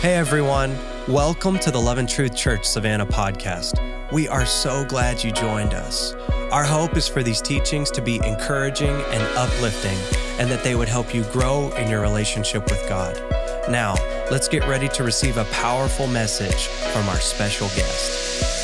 Hey everyone, welcome to the Love and Truth Church Savannah podcast. We are so glad you joined us. Our hope is for these teachings to be encouraging and uplifting, and that they would help you grow in your relationship with God. Now, let's get ready to receive a powerful message from our special guest.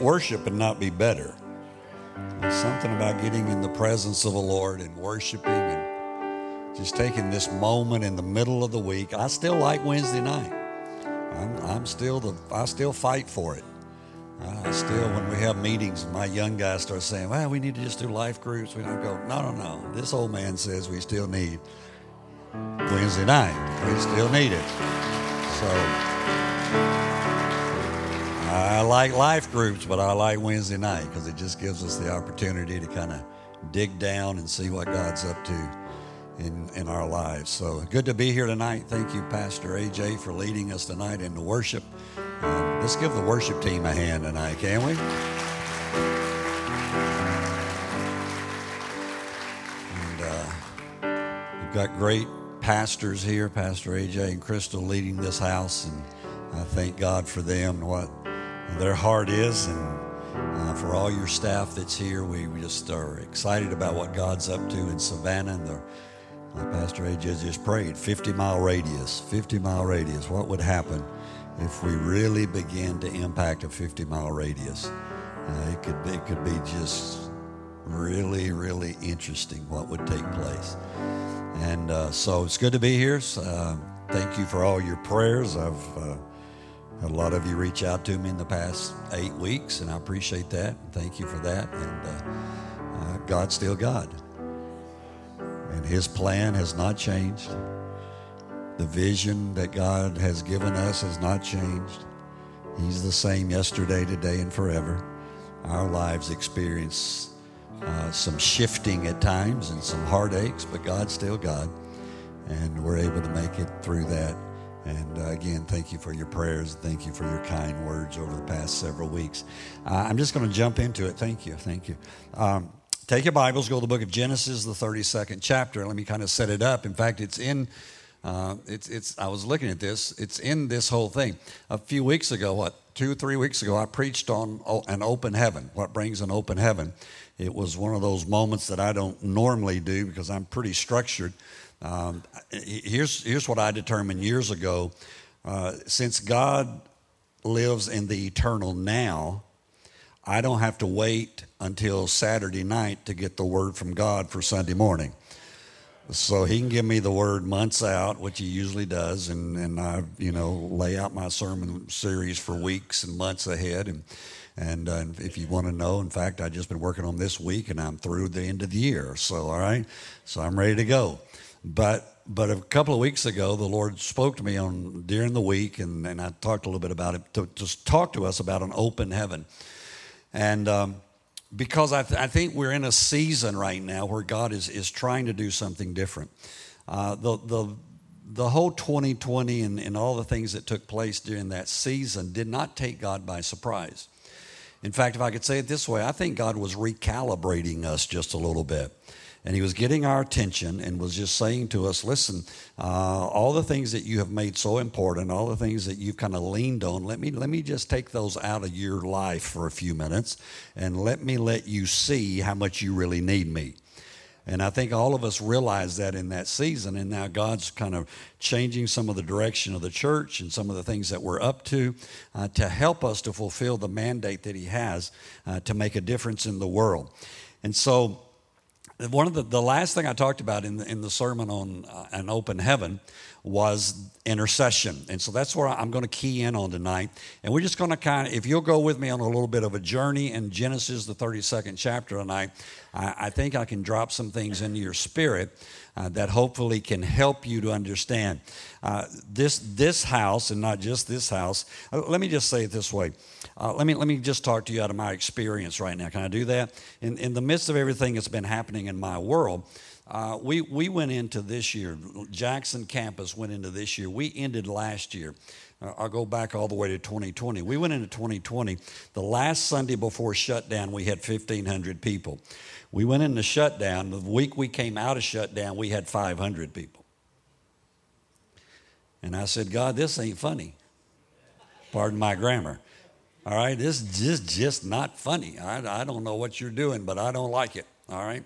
Worship and not be better. There's something about getting in the presence of the Lord and worshiping and just taking this moment in the middle of the week. I still like Wednesday night. I'm, I'm still the I still fight for it. Uh, still, when we have meetings, my young guys start saying, well, we need to just do life groups. We don't go, no, no, no. This old man says we still need Wednesday night. We still need it. So I like life groups, but I like Wednesday night because it just gives us the opportunity to kind of dig down and see what God's up to in, in our lives. So good to be here tonight. Thank you, Pastor AJ, for leading us tonight into worship. Um, let's give the worship team a hand tonight, can we? And uh, we've got great pastors here, Pastor AJ and Crystal leading this house, and I thank God for them and what their heart is, and uh, for all your staff that's here. We, we just are excited about what God's up to in Savannah and the like Pastor AJ just prayed, 50 mile radius, 50 mile radius. What would happen if we really began to impact a 50 mile radius? Uh, it could be, it could be just really, really interesting what would take place. And uh, so it's good to be here. Uh, thank you for all your prayers. I've uh, a lot of you reach out to me in the past eight weeks, and I appreciate that. Thank you for that. And uh, uh, God's still God and his plan has not changed. The vision that God has given us has not changed. He's the same yesterday, today, and forever. Our lives experience uh, some shifting at times and some heartaches, but God's still God, and we're able to make it through that. And uh, again, thank you for your prayers. Thank you for your kind words over the past several weeks. Uh, I'm just going to jump into it. Thank you. Thank you. Um, Take your Bibles, go to the book of Genesis, the 32nd chapter. Let me kind of set it up. In fact, it's in, uh, it's, it's, I was looking at this, it's in this whole thing. A few weeks ago, what, two three weeks ago, I preached on an open heaven, what brings an open heaven. It was one of those moments that I don't normally do because I'm pretty structured. Um, here's, here's what I determined years ago. Uh, since God lives in the eternal now, I don't have to wait until Saturday night to get the word from God for Sunday morning. So he can give me the word months out, which he usually does, and, and I, you know, lay out my sermon series for weeks and months ahead. And and uh, if you want to know, in fact, I've just been working on this week, and I'm through the end of the year. So all right, so I'm ready to go. But but a couple of weeks ago, the Lord spoke to me on during the week, and, and I talked a little bit about it to just talk to us about an open heaven. And um, because I, th- I, think we're in a season right now where God is, is trying to do something different. Uh, the, the, the whole 2020 and, and all the things that took place during that season did not take God by surprise. In fact, if I could say it this way, I think God was recalibrating us just a little bit and he was getting our attention and was just saying to us, listen, uh, all the things that you have made so important, all the things that you've kind of leaned on, let me, let me just take those out of your life for a few minutes and let me let you see how much you really need me. And I think all of us realized that in that season. And now God's kind of changing some of the direction of the church and some of the things that we're up to uh, to help us to fulfill the mandate that He has uh, to make a difference in the world. And so, one of the, the last thing I talked about in the, in the sermon on uh, an open heaven was intercession. And so that's where I'm going to key in on tonight. And we're just going to kind of, if you'll go with me on a little bit of a journey in Genesis, the 32nd chapter tonight, I, I think I can drop some things into your spirit uh, that hopefully can help you to understand. Uh, this, this house, and not just this house, uh, let me just say it this way. Uh, let, me, let me just talk to you out of my experience right now. Can I do that? In, in the midst of everything that's been happening in my world, uh, we, we went into this year, Jackson campus went into this year. We ended last year. Uh, I'll go back all the way to 2020. We went into 2020. The last Sunday before shutdown, we had 1,500 people. We went into shutdown. The week we came out of shutdown, we had 500 people. And I said, God, this ain't funny. Pardon my grammar. All right, this is just, just not funny. I, I don't know what you're doing, but I don't like it. All right.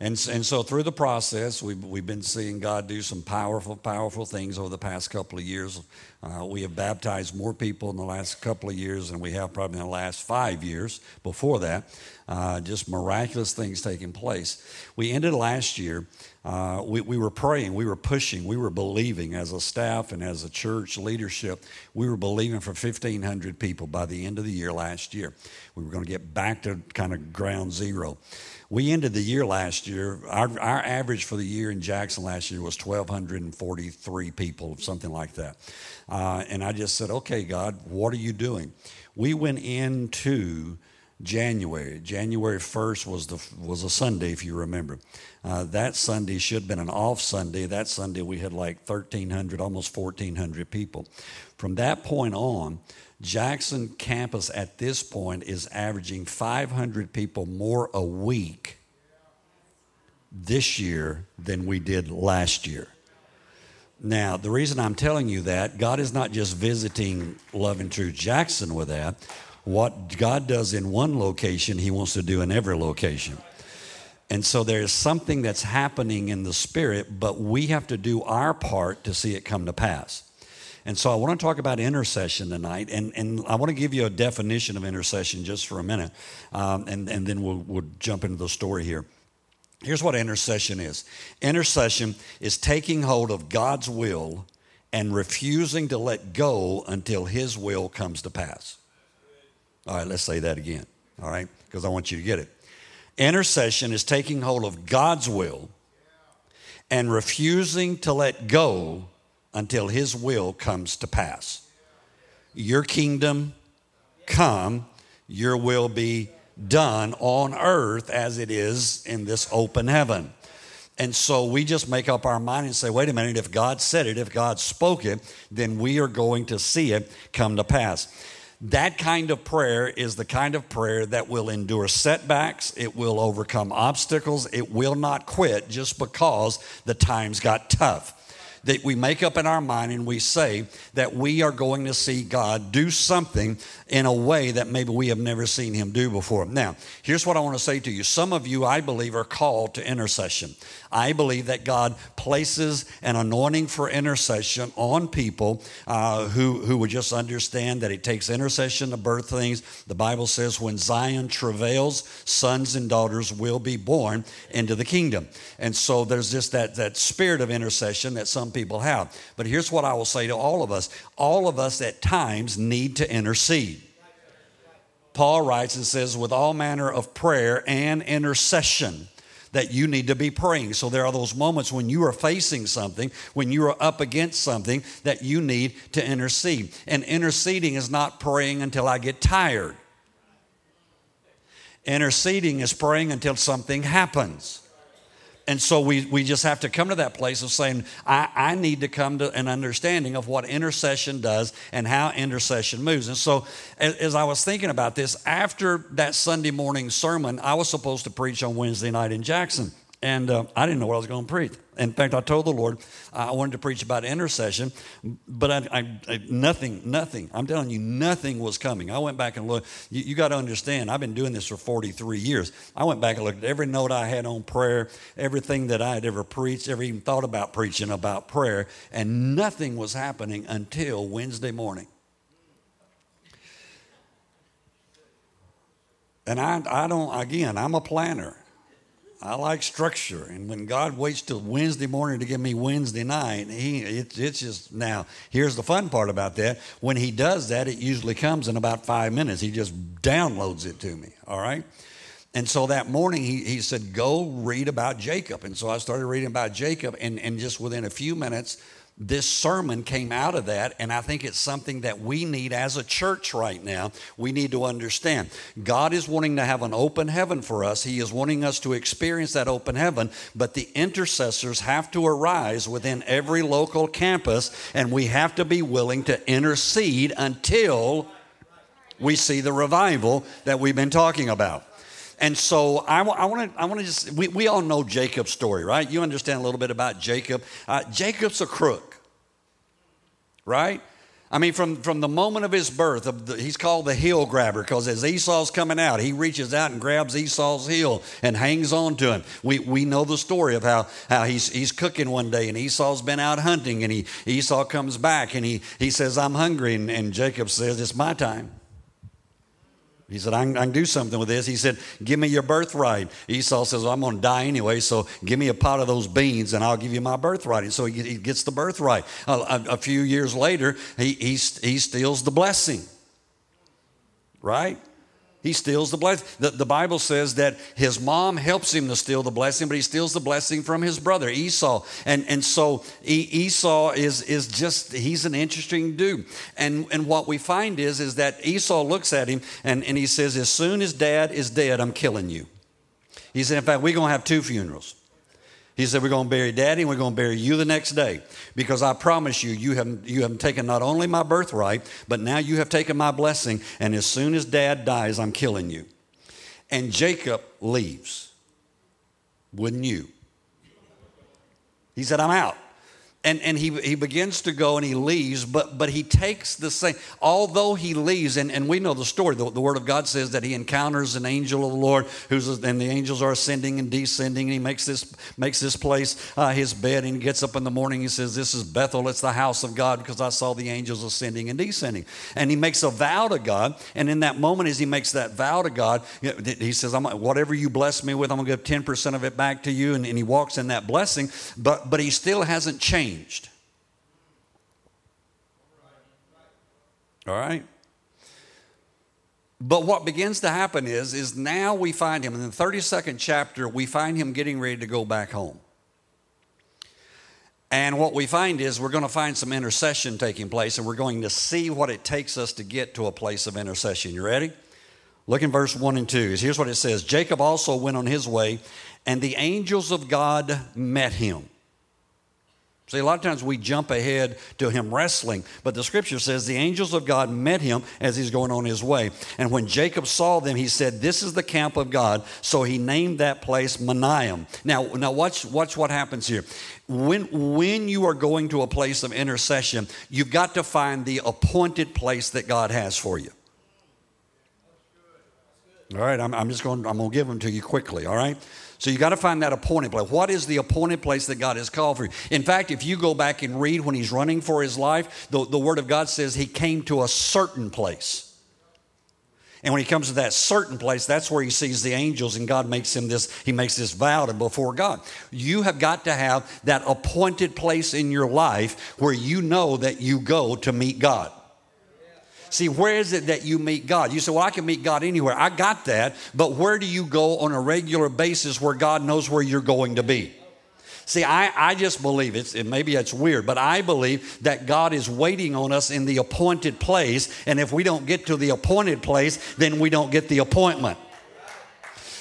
And, and so through the process, we've, we've been seeing God do some powerful, powerful things over the past couple of years. Uh, we have baptized more people in the last couple of years than we have probably in the last five years before that. Uh, just miraculous things taking place. We ended last year. Uh, we, we were praying, we were pushing, we were believing as a staff and as a church leadership. We were believing for 1,500 people by the end of the year last year. We were going to get back to kind of ground zero. We ended the year last year, our, our average for the year in Jackson last year was 1,243 people, something like that. Uh, and I just said, okay, God, what are you doing? We went into January. January 1st was, the, was a Sunday, if you remember. Uh, that Sunday should have been an off Sunday. That Sunday we had like 1,300, almost 1,400 people. From that point on, Jackson campus at this point is averaging 500 people more a week this year than we did last year. Now, the reason I'm telling you that, God is not just visiting Love and Truth Jackson with that. What God does in one location, He wants to do in every location. And so there's something that's happening in the spirit, but we have to do our part to see it come to pass. And so I want to talk about intercession tonight, and, and I want to give you a definition of intercession just for a minute, um, and, and then we'll, we'll jump into the story here. Here's what intercession is intercession is taking hold of God's will and refusing to let go until His will comes to pass. All right, let's say that again, all right, because I want you to get it. Intercession is taking hold of God's will and refusing to let go until his will comes to pass. Your kingdom come, your will be done on earth as it is in this open heaven. And so we just make up our mind and say, wait a minute, if God said it, if God spoke it, then we are going to see it come to pass. That kind of prayer is the kind of prayer that will endure setbacks, it will overcome obstacles, it will not quit just because the times got tough that we make up in our mind and we say that we are going to see God do something in a way that maybe we have never seen Him do before. Now, here's what I want to say to you. Some of you, I believe, are called to intercession. I believe that God places an anointing for intercession on people uh, who, who would just understand that it takes intercession to birth things. The Bible says, when Zion travails, sons and daughters will be born into the kingdom. And so there's just that, that spirit of intercession that some people have. But here's what I will say to all of us all of us at times need to intercede. Paul writes and says, with all manner of prayer and intercession that you need to be praying. So there are those moments when you are facing something, when you are up against something that you need to intercede. And interceding is not praying until I get tired. Interceding is praying until something happens. And so we, we just have to come to that place of saying, I, I need to come to an understanding of what intercession does and how intercession moves. And so, as, as I was thinking about this, after that Sunday morning sermon, I was supposed to preach on Wednesday night in Jackson. And uh, I didn't know what I was going to preach. In fact, I told the Lord I wanted to preach about intercession, but I, I, I, nothing, nothing. I'm telling you, nothing was coming. I went back and looked. You, you got to understand, I've been doing this for 43 years. I went back and looked at every note I had on prayer, everything that I had ever preached, ever even thought about preaching about prayer, and nothing was happening until Wednesday morning. And I, I don't, again, I'm a planner. I like structure, and when God waits till Wednesday morning to give me Wednesday night, he it, it's just now. Here's the fun part about that: when He does that, it usually comes in about five minutes. He just downloads it to me. All right. And so that morning he, he said, Go read about Jacob. And so I started reading about Jacob, and, and just within a few minutes, this sermon came out of that, and I think it's something that we need as a church right now. We need to understand. God is wanting to have an open heaven for us. He is wanting us to experience that open heaven, but the intercessors have to arise within every local campus, and we have to be willing to intercede until we see the revival that we've been talking about. And so I, I want to I want to just we, we all know Jacob's story, right? You understand a little bit about Jacob. Uh, Jacob's a crook, right? I mean, from, from the moment of his birth, of the, he's called the heel grabber because as Esau's coming out, he reaches out and grabs Esau's heel and hangs on to him. We, we know the story of how, how he's, he's cooking one day and Esau's been out hunting and he, Esau comes back and he, he says, I'm hungry. And, and Jacob says, It's my time. He said, I can, I can, do something with this. He said, Give me your birthright. Esau says, well, I'm going to die anyway, so give me a pot of those beans and I'll give you my birthright. And so he, he gets the birthright. A, a, a, few years later, he, he, he steals the blessing. Right? He steals the blessing. The, the, Bible says that his mom helps him to steal the blessing, but he steals the blessing from his brother Esau. And, and so Esau is, is just, he's an interesting dude. And, and what we find is, is that Esau looks at him and, and he says, As soon as dad is dead, I'm killing you. He said, In fact, we're going to have two funerals. He said, We're going to bury daddy and we're going to bury you the next day because I promise you, you haven't, you haven't taken not only my birthright, but now you have taken my blessing. And as soon as dad dies, I'm killing you. And Jacob leaves. Wouldn't you? He said, I'm out and, and he, he begins to go and he leaves, but, but he takes the same, although he leaves, and, and we know the story, the, the word of God says that he encounters an angel of the Lord, who's, and the angels are ascending and descending, and he makes this, makes this place uh, his bed, and he gets up in the morning, he says, this is Bethel, it's the house of God, because I saw the angels ascending and descending. And he makes a vow to God, and in that moment as he makes that vow to God, he says, I'm, whatever you bless me with, I'm going to give 10% of it back to you, and, and he walks in that blessing, but, but he still hasn't changed changed. All right? But what begins to happen is, is now we find him in the 32nd chapter, we find him getting ready to go back home. And what we find is we're going to find some intercession taking place, and we're going to see what it takes us to get to a place of intercession. You ready? Look in verse 1 and 2. Here's what it says Jacob also went on his way, and the angels of God met him. See, a lot of times we jump ahead to him wrestling, but the scripture says the angels of God met him as he's going on his way. And when Jacob saw them, he said, This is the camp of God. So he named that place Mahanaim. Now, now watch, watch what happens here. When, when you are going to a place of intercession, you've got to find the appointed place that God has for you. All right, I'm, I'm just going, I'm going to give them to you quickly, all right? So you got to find that appointed place. What is the appointed place that God has called for you? In fact, if you go back and read when he's running for his life, the, the Word of God says he came to a certain place. And when he comes to that certain place, that's where he sees the angels, and God makes him this, he makes this vow to before God. You have got to have that appointed place in your life where you know that you go to meet God. See, where is it that you meet God? You say, Well, I can meet God anywhere. I got that, but where do you go on a regular basis where God knows where you're going to be? See, I, I just believe it's, it, maybe it's weird, but I believe that God is waiting on us in the appointed place. And if we don't get to the appointed place, then we don't get the appointment.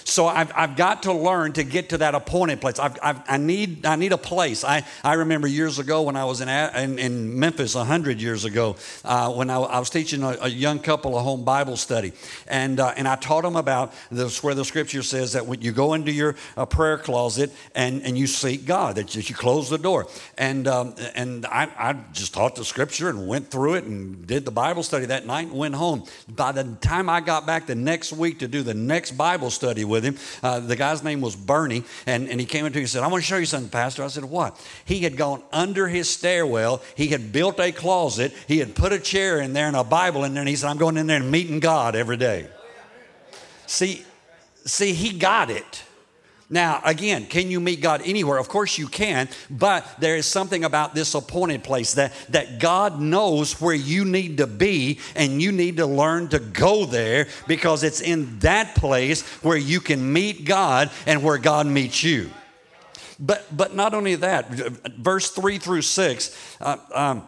So I've, I've got to learn to get to that appointed place. I've, I've, i need, I need a place. I, I remember years ago when I was in, in, in Memphis, 100 years ago, uh, when I, I, was teaching a, a, young couple a home Bible study. And, uh, and I taught them about this, where the scripture says that when you go into your uh, prayer closet and, and you seek God, that you close the door. And, um, and I, I just taught the scripture and went through it and did the Bible study that night and went home. By the time I got back the next week to do the next Bible study with him. Uh, the guy's name was Bernie, and, and he came into me and said, I want to show you something, Pastor. I said, What? He had gone under his stairwell, he had built a closet, he had put a chair in there and a Bible in there, and he said, I'm going in there and meeting God every day. See, see, he got it. Now, again, can you meet God anywhere? Of course you can, but there is something about this appointed place that, that God knows where you need to be, and you need to learn to go there because it's in that place where you can meet God and where God meets you. But, but not only that, verse 3 through 6, uh, um,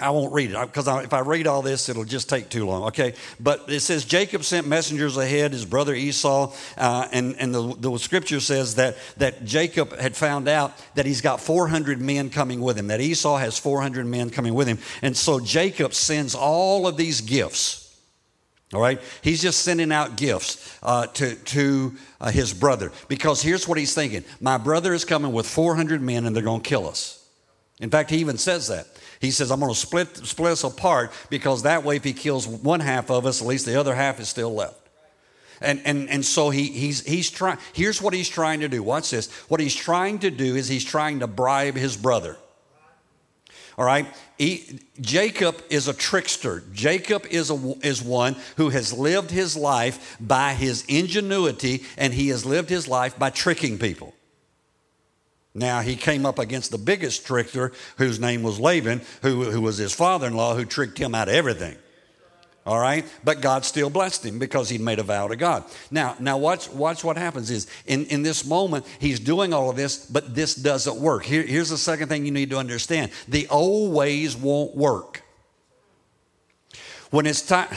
I won't read it because if I read all this, it'll just take too long. Okay, but it says Jacob sent messengers ahead, his brother Esau, uh, and and the, the scripture says that that Jacob had found out that he's got 400 men coming with him, that Esau has 400 men coming with him, and so Jacob sends all of these gifts. All right, he's just sending out gifts uh, to to uh, his brother because here's what he's thinking: my brother is coming with 400 men, and they're going to kill us. In fact, he even says that. He says, I'm going to split, split us apart because that way, if he kills one half of us, at least the other half is still left. And, and, and so he, he's, he's trying, here's what he's trying to do. Watch this. What he's trying to do is he's trying to bribe his brother. All right? He, Jacob is a trickster. Jacob is, a, is one who has lived his life by his ingenuity and he has lived his life by tricking people. Now, he came up against the biggest trickster, whose name was Laban, who, who was his father in law, who tricked him out of everything. All right? But God still blessed him because he'd made a vow to God. Now, now watch, watch what happens is in, in this moment, he's doing all of this, but this doesn't work. Here, here's the second thing you need to understand the old ways won't work. When it's time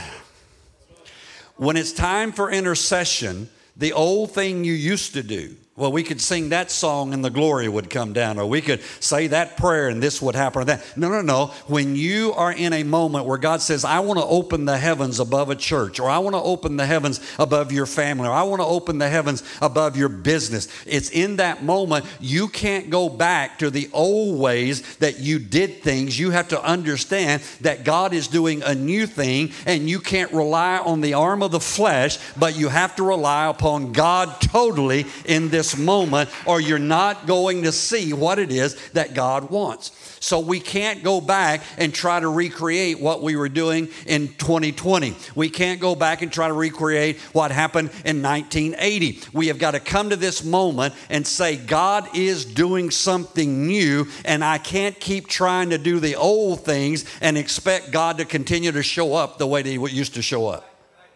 when it's time for intercession, the old thing you used to do, well, we could sing that song and the glory would come down, or we could say that prayer and this would happen, or that. No, no, no. When you are in a moment where God says, I want to open the heavens above a church, or I want to open the heavens above your family, or I want to open the heavens above your business, it's in that moment you can't go back to the old ways that you did things. You have to understand that God is doing a new thing, and you can't rely on the arm of the flesh, but you have to rely upon God totally in this this moment, or you're not going to see what it is that God wants. So we can't go back and try to recreate what we were doing in 2020. We can't go back and try to recreate what happened in 1980. We have got to come to this moment and say, God is doing something new, and I can't keep trying to do the old things and expect God to continue to show up the way that He used to show up.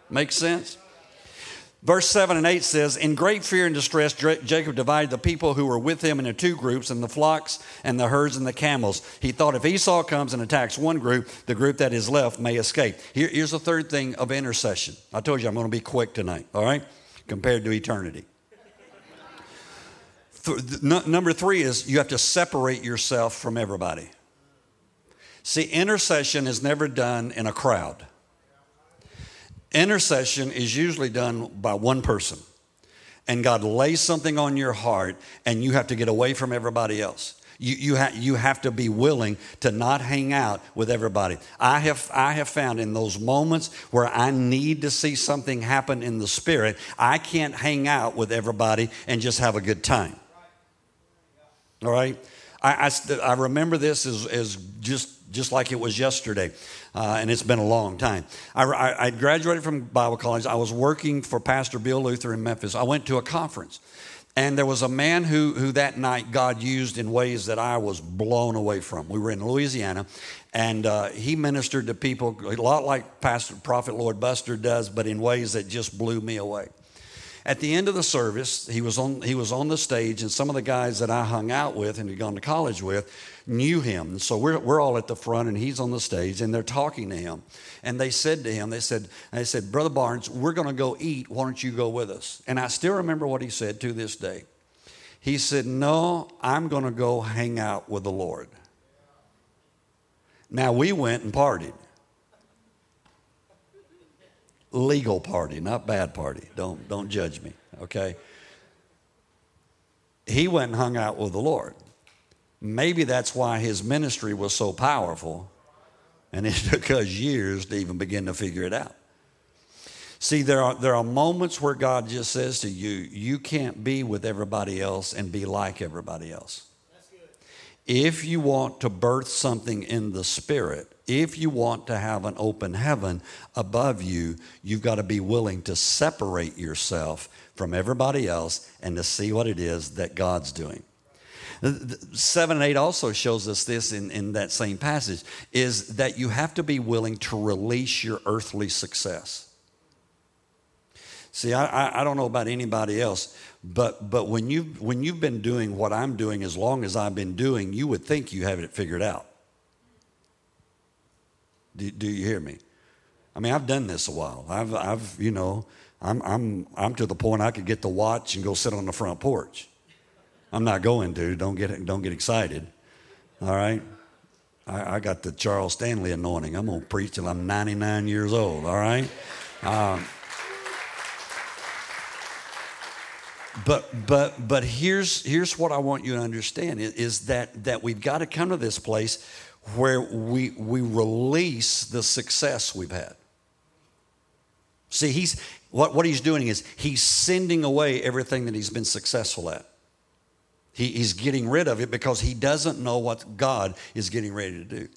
Makes sense? Verse 7 and 8 says, In great fear and distress, Jacob divided the people who were with him into two groups, and the flocks and the herds and the camels. He thought if Esau comes and attacks one group, the group that is left may escape. Here, here's the third thing of intercession. I told you I'm going to be quick tonight, all right? Compared to eternity. Number three is you have to separate yourself from everybody. See, intercession is never done in a crowd. Intercession is usually done by one person. And God lays something on your heart, and you have to get away from everybody else. You, you, ha- you have to be willing to not hang out with everybody. I have, I have found in those moments where I need to see something happen in the spirit, I can't hang out with everybody and just have a good time. All right? I, I, I remember this as, as just, just like it was yesterday uh, and it's been a long time. I, I, I graduated from Bible college. I was working for Pastor Bill Luther in Memphis. I went to a conference. And there was a man who, who that night God used in ways that I was blown away from. We were in Louisiana, and uh, he ministered to people a lot like Pastor Prophet Lloyd Buster does, but in ways that just blew me away. At the end of the service, he was on, he was on the stage, and some of the guys that I hung out with and had gone to college with knew him. So we're, we're all at the front and he's on the stage and they're talking to him. And they said to him, they said, they said, Brother Barnes, we're going to go eat. Why don't you go with us? And I still remember what he said to this day. He said, No, I'm going to go hang out with the Lord. Now we went and partied. Legal party, not bad party. Don't, don't judge me, okay? He went and hung out with the Lord. Maybe that's why his ministry was so powerful, and it took us years to even begin to figure it out. See, there are, there are moments where God just says to you, you can't be with everybody else and be like everybody else. If you want to birth something in the spirit, if you want to have an open heaven above you, you've got to be willing to separate yourself from everybody else and to see what it is that God's doing. 7 and 8 also shows us this in, in that same passage is that you have to be willing to release your earthly success. See, I, I, I don't know about anybody else, but, but when, you, when you've been doing what I'm doing as long as I've been doing, you would think you have it figured out. Do, do you hear me? I mean, I've done this a while. I've, I've you know, I'm, I'm, I'm to the point I could get the watch and go sit on the front porch. I'm not going to. Don't get, don't get excited. All right? I, I got the Charles Stanley anointing. I'm going to preach till I'm 99 years old. All right? Um, but but but here's here's what I want you to understand is, that that we've got to come to this place where we we release the success we've had. See, he's what, what he's doing is he's sending away everything that he's been successful at. He, he's getting rid of it because he doesn't know what God is getting ready to do.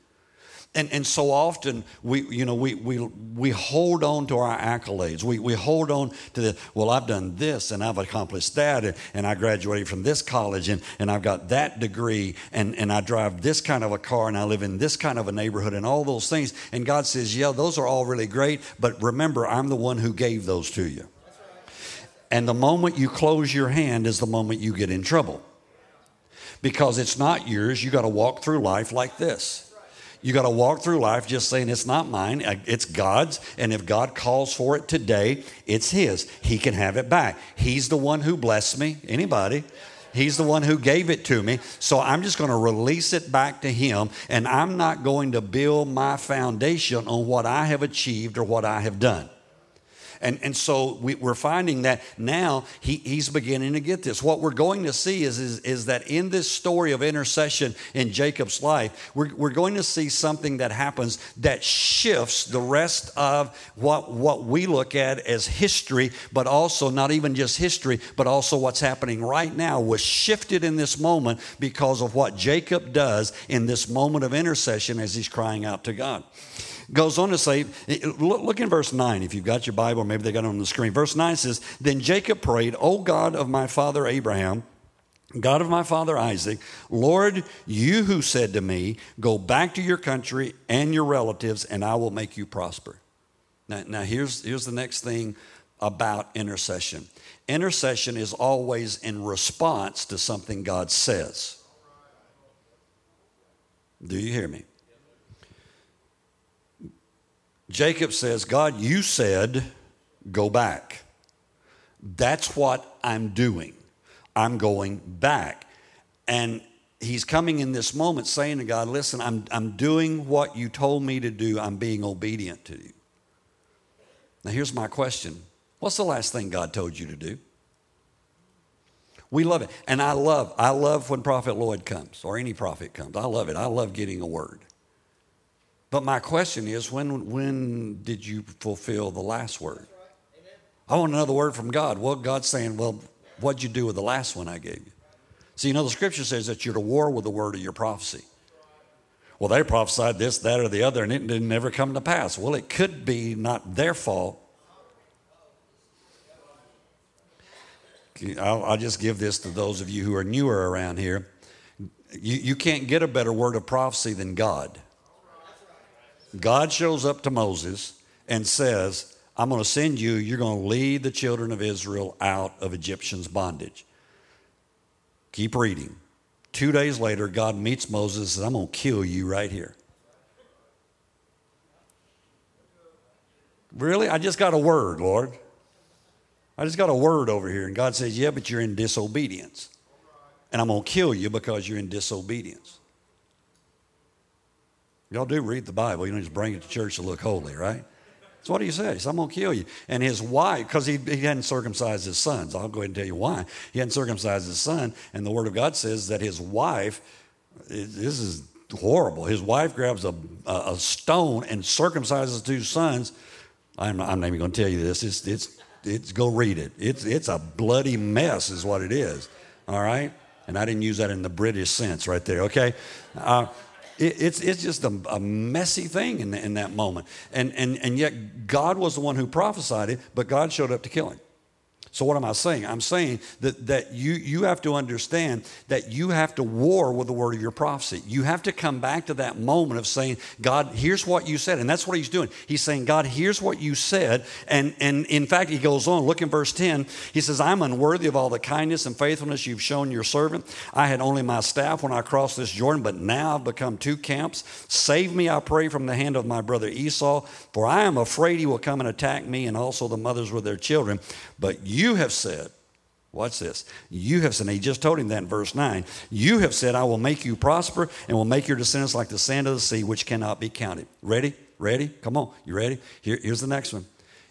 And, and so often we, you know, we, we, we hold on to our accolades. We, we hold on to the, well, I've done this and I've accomplished that and, and I graduated from this college and, and I've got that degree and, and I drive this kind of a car and I live in this kind of a neighborhood and all those things. And God says, yeah, those are all really great, but remember, I'm the one who gave those to you. And the moment you close your hand is the moment you get in trouble because it's not yours. You got to walk through life like this. You got to walk through life just saying it's not mine, it's God's. And if God calls for it today, it's His. He can have it back. He's the one who blessed me. Anybody? He's the one who gave it to me. So I'm just going to release it back to Him. And I'm not going to build my foundation on what I have achieved or what I have done. And, and so we, are finding that now he, he's beginning to get this. What we're going to see is, is, is that in this story of intercession in Jacob's life, we're, we're going to see something that happens that shifts the rest of what, what we look at as history, but also not even just history, but also what's happening right now was shifted in this moment because of what Jacob does in this moment of intercession as he's crying out to God goes on to say, look in verse 9 if you've got your Bible, maybe they got it on the screen. Verse 9 says, Then Jacob prayed, O God of my father Abraham, God of my father Isaac, Lord, you who said to me, Go back to your country and your relatives, and I will make you prosper. Now, now here's, here's the next thing about intercession intercession is always in response to something God says. Do you hear me? Jacob says, God, you said, go back. That's what I'm doing. I'm going back. And he's coming in this moment saying to God, listen, I'm, I'm doing what you told me to do. I'm being obedient to you. Now, here's my question What's the last thing God told you to do? We love it. And I love, I love when Prophet Lloyd comes or any prophet comes. I love it. I love getting a word. But my question is when, when did you fulfill the last word? I want another word from God. Well, God's saying, well, what'd you do with the last one I gave you? See, you know, the scripture says that you're to war with the word of your prophecy. Well, they prophesied this, that, or the other, and it didn't ever come to pass. Well, it could be not their fault. I'll, I'll just give this to those of you who are newer around here. You, you can't get a better word of prophecy than God. God shows up to Moses and says, I'm going to send you, you're going to lead the children of Israel out of Egyptians' bondage. Keep reading. Two days later, God meets Moses and says, I'm going to kill you right here. Really? I just got a word, Lord. I just got a word over here. And God says, Yeah, but you're in disobedience. And I'm going to kill you because you're in disobedience. Y'all do read the Bible. You don't just bring it to church to look holy, right? So what do you say? He said, I'm going to kill you. And his wife, because he, he hadn't circumcised his sons, I'll go ahead and tell you why. He hadn't circumcised his son, and the Word of God says that his wife, this is horrible. His wife grabs a, a stone and circumcises two sons. I'm not, I'm not even going to tell you this. It's, it's, it's, go read it. It's, it's a bloody mess, is what it is. All right? And I didn't use that in the British sense right there, okay? Uh, It, it's, it's just a, a messy thing in, in that moment. And, and, and yet, God was the one who prophesied it, but God showed up to kill him. So what am I saying? I'm saying that, that you, you have to understand that you have to war with the word of your prophecy. You have to come back to that moment of saying, God, here's what you said. And that's what he's doing. He's saying, God, here's what you said. And, and in fact, he goes on, look in verse 10. He says, I'm unworthy of all the kindness and faithfulness you've shown your servant. I had only my staff when I crossed this Jordan, but now I've become two camps. Save me, I pray, from the hand of my brother Esau, for I am afraid he will come and attack me and also the mothers with their children. But you have said, Watch this. You have said, he just told him that in verse 9. You have said, I will make you prosper and will make your descendants like the sand of the sea, which cannot be counted. Ready? Ready? Come on. You ready? Here, here's the next one.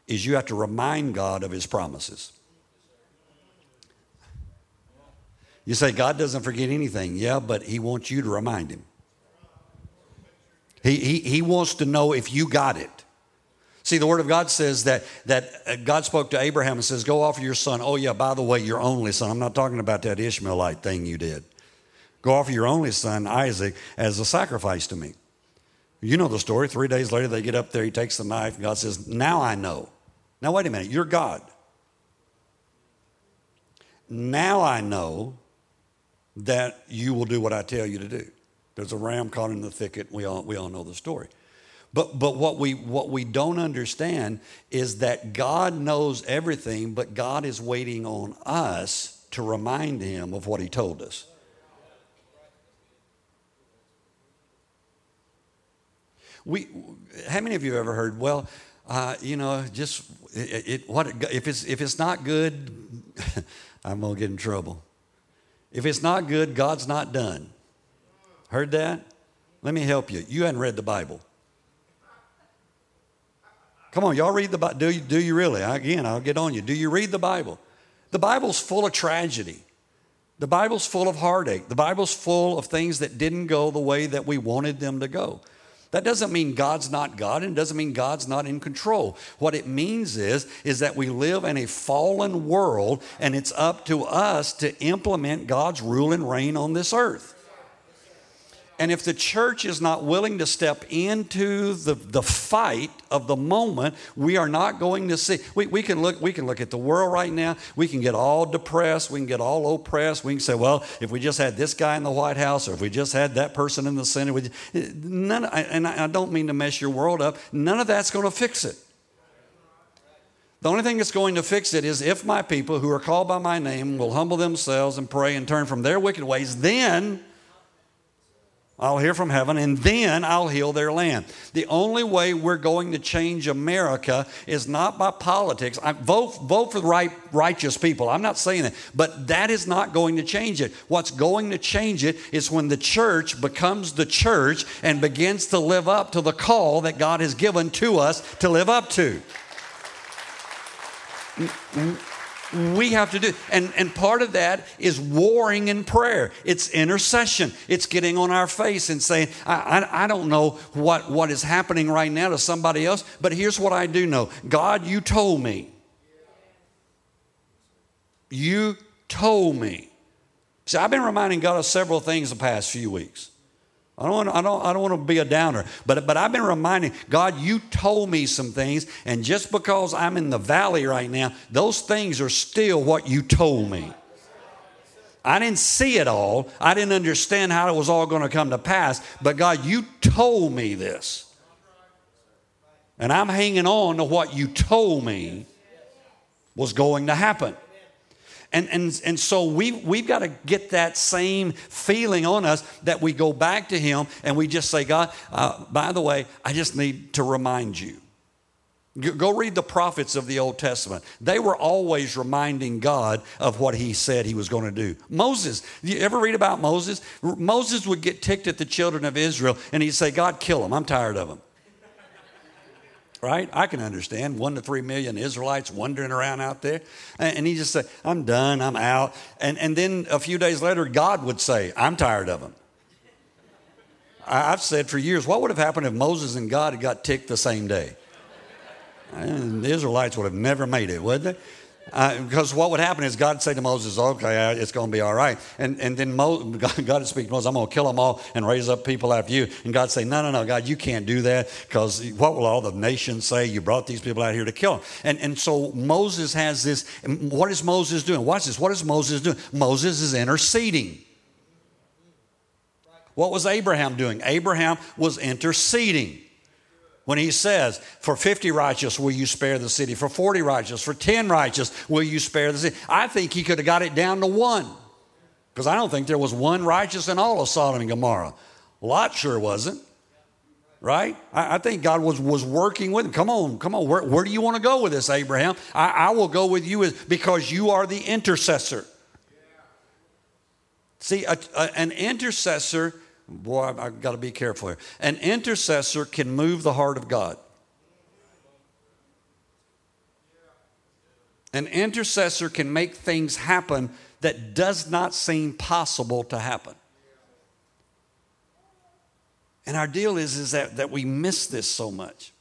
Is you have to remind God of his promises. You say, God doesn't forget anything. Yeah, but he wants you to remind him. He, he, he wants to know if you got it. See, the Word of God says that, that uh, God spoke to Abraham and says, Go offer your son. Oh, yeah, by the way, your only son. I'm not talking about that Ishmaelite thing you did. Go offer your only son, Isaac, as a sacrifice to me. You know the story. Three days later, they get up there. He takes the knife. And God says, Now I know. Now, wait a minute. You're God. Now I know that you will do what I tell you to do. There's a ram caught in the thicket. We all, we all know the story. But, but what, we, what we don't understand is that God knows everything, but God is waiting on us to remind him of what he told us. We, how many of you have ever heard, well, uh, you know, just it, it, what if it's if it's not good, I'm gonna get in trouble. If it's not good, God's not done. Heard that? Let me help you. You hadn't read the Bible. Come on, y'all read the Bible. Do you, do you really? Again, I'll get on you. Do you read the Bible? The Bible's full of tragedy. The Bible's full of heartache. The Bible's full of things that didn't go the way that we wanted them to go. That doesn't mean God's not God and doesn't mean God's not in control. What it means is, is that we live in a fallen world and it's up to us to implement God's rule and reign on this earth. And if the church is not willing to step into the, the fight of the moment, we are not going to see. We, we, can look, we can look at the world right now. We can get all depressed. We can get all oppressed. We can say, well, if we just had this guy in the White House or if we just had that person in the Senate, we, none, and I don't mean to mess your world up, none of that's going to fix it. The only thing that's going to fix it is if my people who are called by my name will humble themselves and pray and turn from their wicked ways, then I'll hear from heaven, and then I'll heal their land. The only way we're going to change America is not by politics. I vote, vote for the right, righteous people. I'm not saying that, but that is not going to change it. What's going to change it is when the church becomes the church and begins to live up to the call that God has given to us to live up to we have to do. And, and part of that is warring in prayer. It's intercession. It's getting on our face and saying, I, I, I, don't know what, what is happening right now to somebody else, but here's what I do know God, you told me. You told me. See, I've been reminding God of several things the past few weeks. I don't, want, I, don't, I don't want to be a downer, but, but I've been reminding God, you told me some things, and just because I'm in the valley right now, those things are still what you told me. I didn't see it all, I didn't understand how it was all going to come to pass, but God, you told me this. And I'm hanging on to what you told me was going to happen. And, and, and so we've, we've got to get that same feeling on us that we go back to Him and we just say, God, uh, by the way, I just need to remind you. Go read the prophets of the Old Testament. They were always reminding God of what he said he was going to do. Moses, you ever read about Moses? Moses would get ticked at the children of Israel and he'd say, God, kill them. I'm tired of them right? I can understand one to three million Israelites wandering around out there. And he just said, I'm done, I'm out. And, and then a few days later, God would say, I'm tired of them. I've said for years, what would have happened if Moses and God had got ticked the same day? And the Israelites would have never made it, would they? Uh, because what would happen is God would say to Moses, okay, it's going to be all right. And, and then Mo, God, God would speak to Moses, I'm going to kill them all and raise up people after you. And God say, no, no, no, God, you can't do that because what will all the nations say? You brought these people out here to kill them. And, and so Moses has this. What is Moses doing? Watch this. What is Moses doing? Moses is interceding. What was Abraham doing? Abraham was interceding when he says, For 50 righteous will you spare the city, for 40 righteous, for 10 righteous will you spare the city. I think he could have got it down to one, because I don't think there was one righteous in all of Sodom and Gomorrah. Lot sure wasn't. Right? I, I think God was, was working with him. Come on, come on. Where, where do you want to go with this, Abraham? I, I will go with you because you are the intercessor. See, a, a, an intercessor Boy, I've got to be careful here. An intercessor can move the heart of God. An intercessor can make things happen that does not seem possible to happen. And our deal is, is that, that we miss this so much.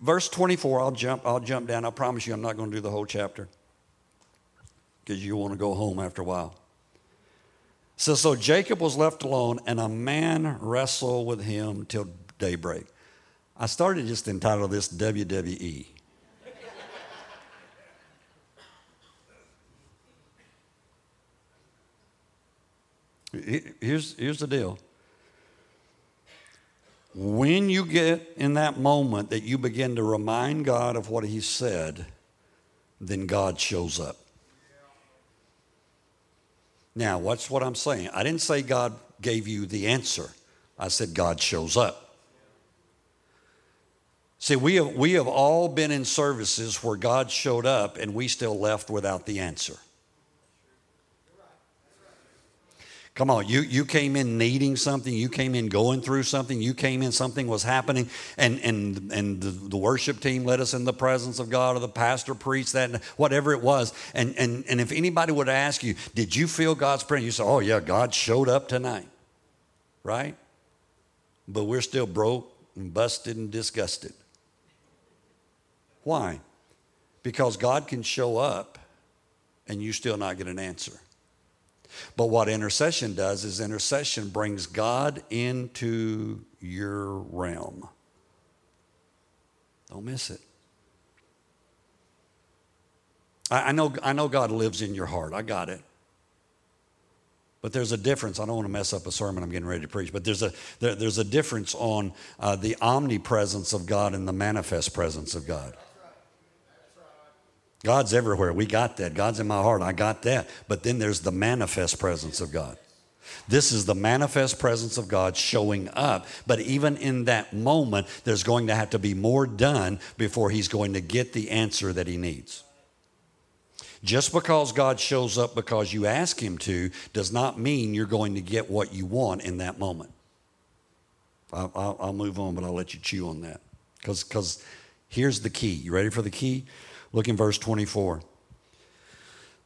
Verse 24, I'll jump, I'll jump down. I promise you I'm not going to do the whole chapter because you want to go home after a while. So, so Jacob was left alone, and a man wrestled with him till daybreak. I started just entitled this WWE. here's, here's the deal. When you get in that moment that you begin to remind God of what He said, then God shows up. Now, what's what I'm saying? I didn't say God gave you the answer. I said God shows up. See, we have, we have all been in services where God showed up and we still left without the answer. Come on, you, you came in needing something, you came in going through something, you came in, something was happening, and, and, and the, the worship team led us in the presence of God, or the pastor preached that, whatever it was. And, and, and if anybody would ask you, Did you feel God's presence? You say, Oh, yeah, God showed up tonight, right? But we're still broke and busted and disgusted. Why? Because God can show up and you still not get an answer. But what intercession does is intercession brings God into your realm. Don't miss it. I, know, I know God lives in your heart. I got it. But there's a difference. I don't want to mess up a sermon I'm getting ready to preach, but there's a, there, there's a difference on uh, the omnipresence of God and the manifest presence of God. God's everywhere. We got that. God's in my heart. I got that. But then there's the manifest presence of God. This is the manifest presence of God showing up. But even in that moment, there's going to have to be more done before he's going to get the answer that he needs. Just because God shows up because you ask him to does not mean you're going to get what you want in that moment. I'll, move on, but I'll let you chew on that. Because here's the key. You ready for the key? Look in verse 24.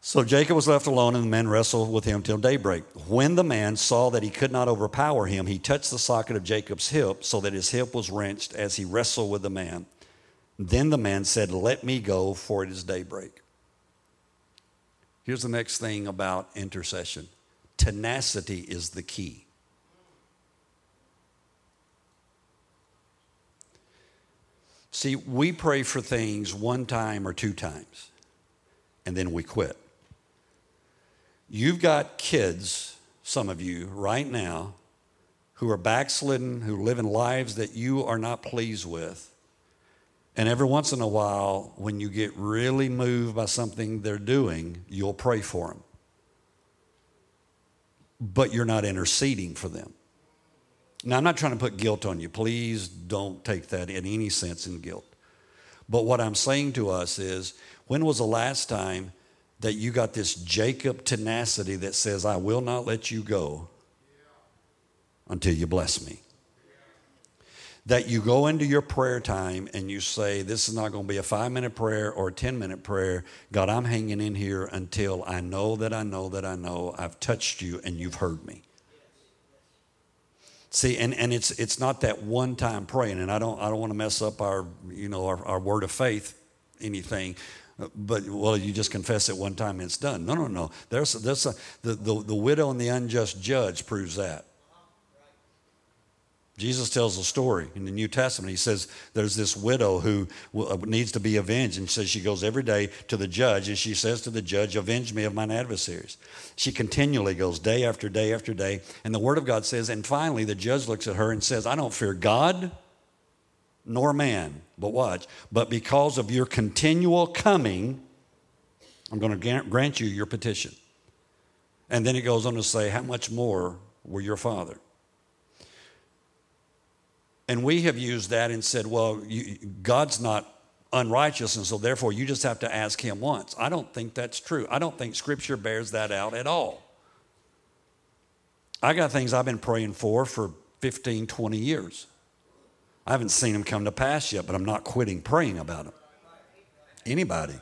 So Jacob was left alone, and the men wrestled with him till daybreak. When the man saw that he could not overpower him, he touched the socket of Jacob's hip, so that his hip was wrenched as he wrestled with the man. Then the man said, Let me go, for it is daybreak. Here's the next thing about intercession tenacity is the key. See, we pray for things one time or two times, and then we quit. You've got kids, some of you, right now, who are backslidden, who live in lives that you are not pleased with. And every once in a while, when you get really moved by something they're doing, you'll pray for them. But you're not interceding for them. Now, I'm not trying to put guilt on you. Please don't take that in any sense in guilt. But what I'm saying to us is when was the last time that you got this Jacob tenacity that says, I will not let you go until you bless me? That you go into your prayer time and you say, This is not going to be a five minute prayer or a 10 minute prayer. God, I'm hanging in here until I know that I know that I know I've touched you and you've heard me. See, and, and it's it's not that one time praying, and I don't I don't want to mess up our you know our, our word of faith anything. But, well, you just confess it one time and it's done. No, no, no. There's, there's a, the, the, the widow and the unjust judge proves that. Jesus tells a story in the New Testament. He says there's this widow who uh, needs to be avenged, and says she goes every day to the judge, and she says to the judge, "Avenge me of mine adversaries." She continually goes day after day after day, and the Word of God says, and finally the judge looks at her and says, "I don't fear God nor man, but watch, but because of your continual coming, I'm going to grant you your petition." And then it goes on to say, "How much more will your Father?" And we have used that and said, well, you, God's not unrighteous, and so therefore you just have to ask Him once. I don't think that's true. I don't think Scripture bears that out at all. I got things I've been praying for for 15, 20 years. I haven't seen them come to pass yet, but I'm not quitting praying about them. Anybody.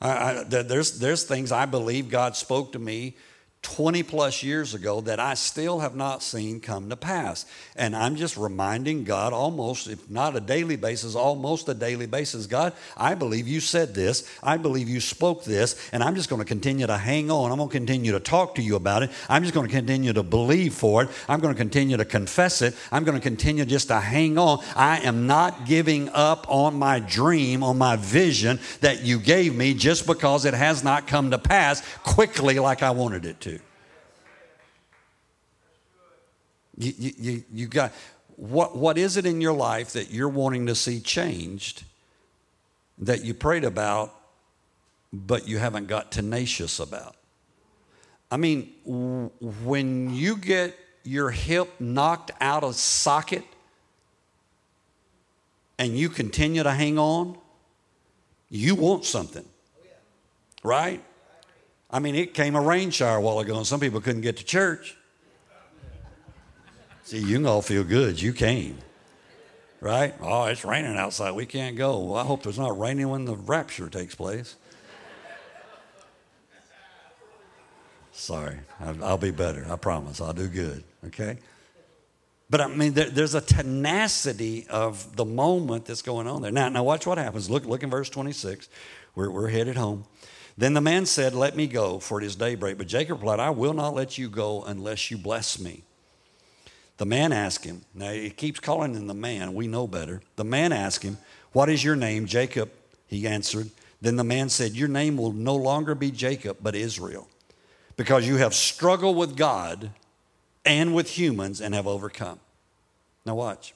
I, I, there's, there's things I believe God spoke to me 20 plus years ago that I still have not seen come to pass. And I'm just reminding God almost, if not a daily basis, almost a daily basis God, I believe you said this. I believe you spoke this. And I'm just going to continue to hang on. I'm going to continue to talk to you about it. I'm just going to continue to believe for it. I'm going to continue to confess it. I'm going to continue just to hang on. I am not giving up on my dream, on my vision that you gave me just because it has not come to pass quickly like I wanted it to. You, you, you got, what, what is it in your life that you're wanting to see changed that you prayed about, but you haven't got tenacious about? I mean, when you get your hip knocked out of socket and you continue to hang on, you want something, right? I mean, it came a rain shower a while ago, and some people couldn't get to church. See, you can all feel good. You came. Right? Oh, it's raining outside. We can't go. Well, I hope there's not raining when the rapture takes place. Sorry. I'll be better. I promise. I'll do good. Okay? But I mean, there, there's a tenacity of the moment that's going on there. Now, now watch what happens. Look, look in verse 26. We're, we're headed home. Then the man said, Let me go, for it is daybreak. But Jacob replied, I will not let you go unless you bless me. The man asked him, now he keeps calling him the man, we know better. The man asked him, What is your name? Jacob, he answered. Then the man said, Your name will no longer be Jacob, but Israel, because you have struggled with God and with humans and have overcome. Now, watch.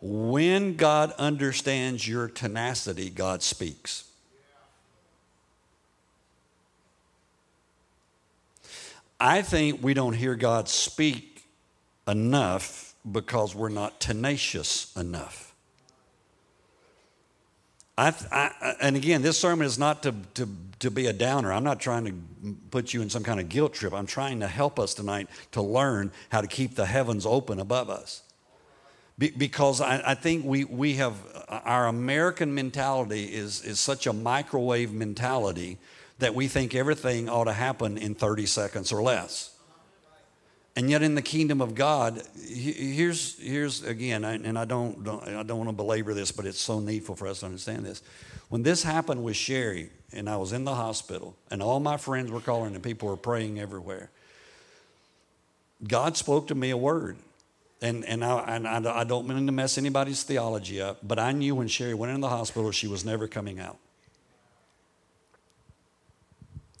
When God understands your tenacity, God speaks. I think we don't hear God speak enough because we're not tenacious enough. I, I, and again, this sermon is not to, to, to be a downer. I'm not trying to put you in some kind of guilt trip. I'm trying to help us tonight to learn how to keep the heavens open above us. Be, because I, I think we, we have, our American mentality is, is such a microwave mentality that we think everything ought to happen in 30 seconds or less. And yet, in the kingdom of God, here's, here's again, and I don't, don't, I don't want to belabor this, but it's so needful for us to understand this. When this happened with Sherry, and I was in the hospital, and all my friends were calling, and people were praying everywhere, God spoke to me a word. And, and, I, and I, I don't mean to mess anybody's theology up, but I knew when Sherry went in the hospital, she was never coming out.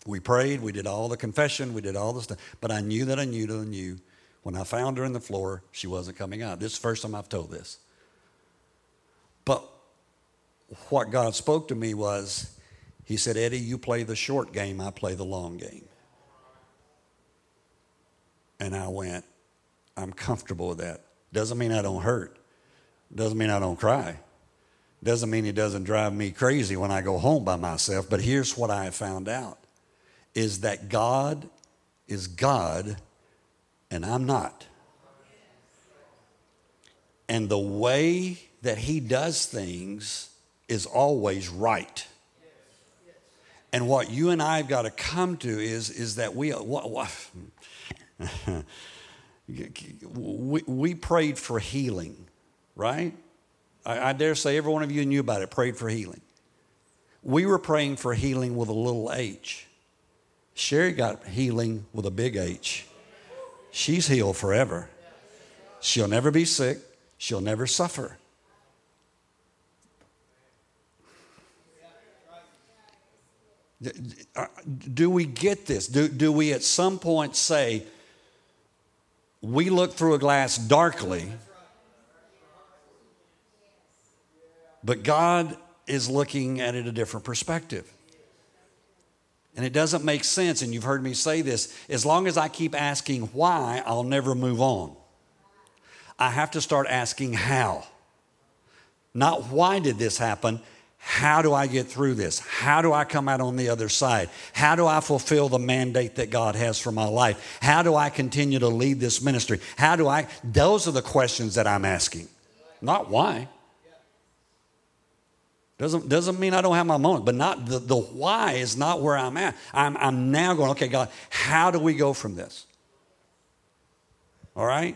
We prayed, we did all the confession, we did all the stuff, but I knew that I knew that I knew when I found her in the floor, she wasn't coming out. This is the first time I've told this. But what God spoke to me was, He said, Eddie, you play the short game, I play the long game. And I went, I'm comfortable with that. Doesn't mean I don't hurt. Doesn't mean I don't cry. Doesn't mean it doesn't drive me crazy when I go home by myself. But here's what I found out is that God is God and I'm not. And the way that He does things is always right. And what you and I have got to come to is, is that we, what, what, we, we prayed for healing, right? I, I dare say every one of you knew about it, prayed for healing. We were praying for healing with a little h. Sherry got healing with a big H. She's healed forever. She'll never be sick, she'll never suffer. Uh, do we get this? Do, do we at some point say, we look through a glass darkly, but God is looking at it a different perspective? And it doesn't make sense, and you've heard me say this as long as I keep asking why, I'll never move on. I have to start asking how. Not why did this happen, how do I get through this? How do I come out on the other side? How do I fulfill the mandate that God has for my life? How do I continue to lead this ministry? How do I? Those are the questions that I'm asking, not why. Doesn't, doesn't mean I don't have my moment, but not the, the why is not where I'm at. I'm, I'm now going, okay, God, how do we go from this? All right?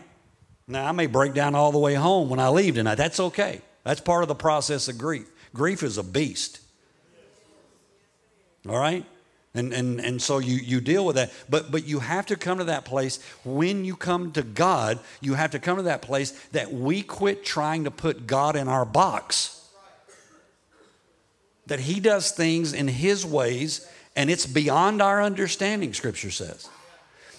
Now, I may break down all the way home when I leave tonight. That's okay. That's part of the process of grief. Grief is a beast. All right? And, and, and so you, you deal with that. But, but you have to come to that place when you come to God, you have to come to that place that we quit trying to put God in our box. That He does things in His ways, and it's beyond our understanding, Scripture says.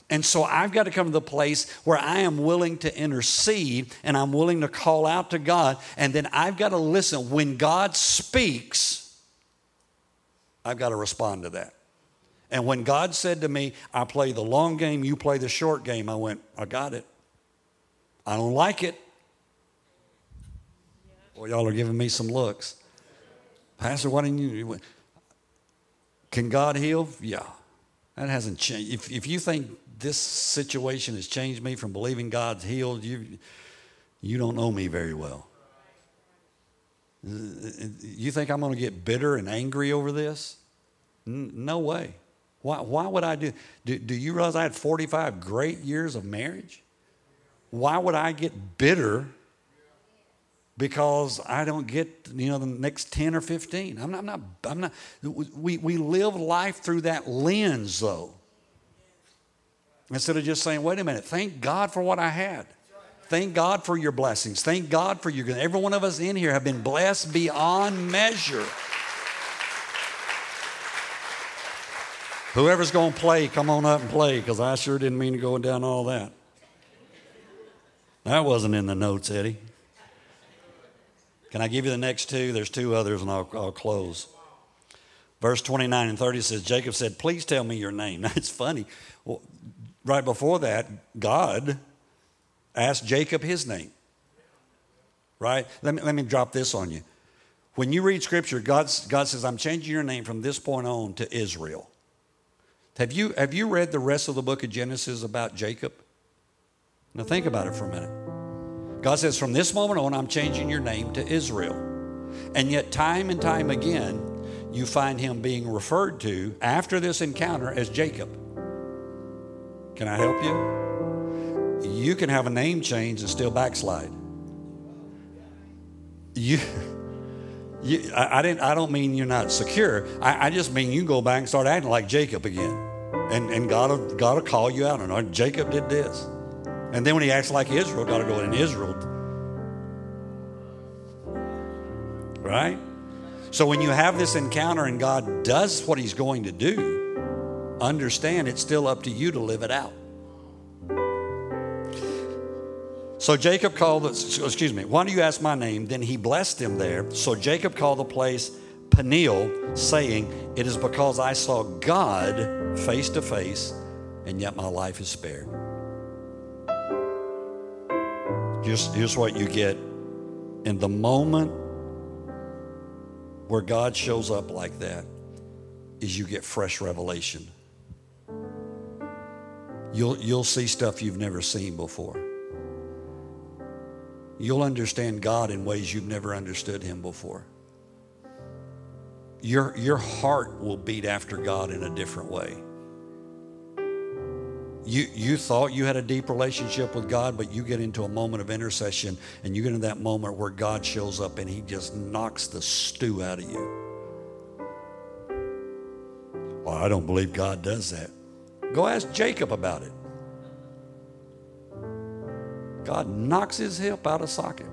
And so I've got to come to the place where I am willing to intercede and I'm willing to call out to God. And then I've got to listen. When God speaks, I've got to respond to that. And when God said to me, I play the long game, you play the short game, I went, I got it. I don't like it. Well, y'all are giving me some looks. Pastor, why didn't you? Can God heal? Yeah. That hasn't changed. If, if you think this situation has changed me from believing God's healed, you, you don't know me very well. You think I'm going to get bitter and angry over this? No way. Why, why would I do, do? Do you realize I had 45 great years of marriage? Why would I get bitter because I don't get, you know, the next 10 or 15? I'm not, I'm not, I'm not we, we live life through that lens, though. Instead of just saying, wait a minute, thank God for what I had. Thank God for your blessings. Thank God for your Every one of us in here have been blessed beyond measure. Whoever's going to play, come on up and play because I sure didn't mean to go down all that. That wasn't in the notes, Eddie. Can I give you the next two? There's two others and I'll, I'll close. Verse 29 and 30 says, Jacob said, Please tell me your name. That's funny. Well, right before that, God asked Jacob his name. Right? Let me, let me drop this on you. When you read scripture, God's, God says, I'm changing your name from this point on to Israel. Have you, have you read the rest of the book of Genesis about Jacob? Now think about it for a minute. God says, From this moment on, I'm changing your name to Israel. And yet, time and time again, you find him being referred to after this encounter as Jacob. Can I help you? You can have a name change and still backslide. You, you I, I didn't. I don't mean you're not secure. I, I, just mean you go back and start acting like Jacob again, and and God will, God will call you out. Oh, Jacob did this, and then when he acts like Israel, got to go in Israel. Right. So when you have this encounter and God does what He's going to do, understand it's still up to you to live it out. So Jacob called, excuse me, why do you ask my name? Then he blessed him there. So Jacob called the place Peniel, saying, It is because I saw God face to face, and yet my life is spared. Here's what you get in the moment where God shows up like that is you get fresh revelation You'll, you'll see stuff you've never seen before. You'll understand God in ways you've never understood Him before. Your, your heart will beat after God in a different way. You, you thought you had a deep relationship with God, but you get into a moment of intercession and you get into that moment where God shows up and He just knocks the stew out of you. Well, I don't believe God does that. Go ask Jacob about it. God knocks his hip out of socket.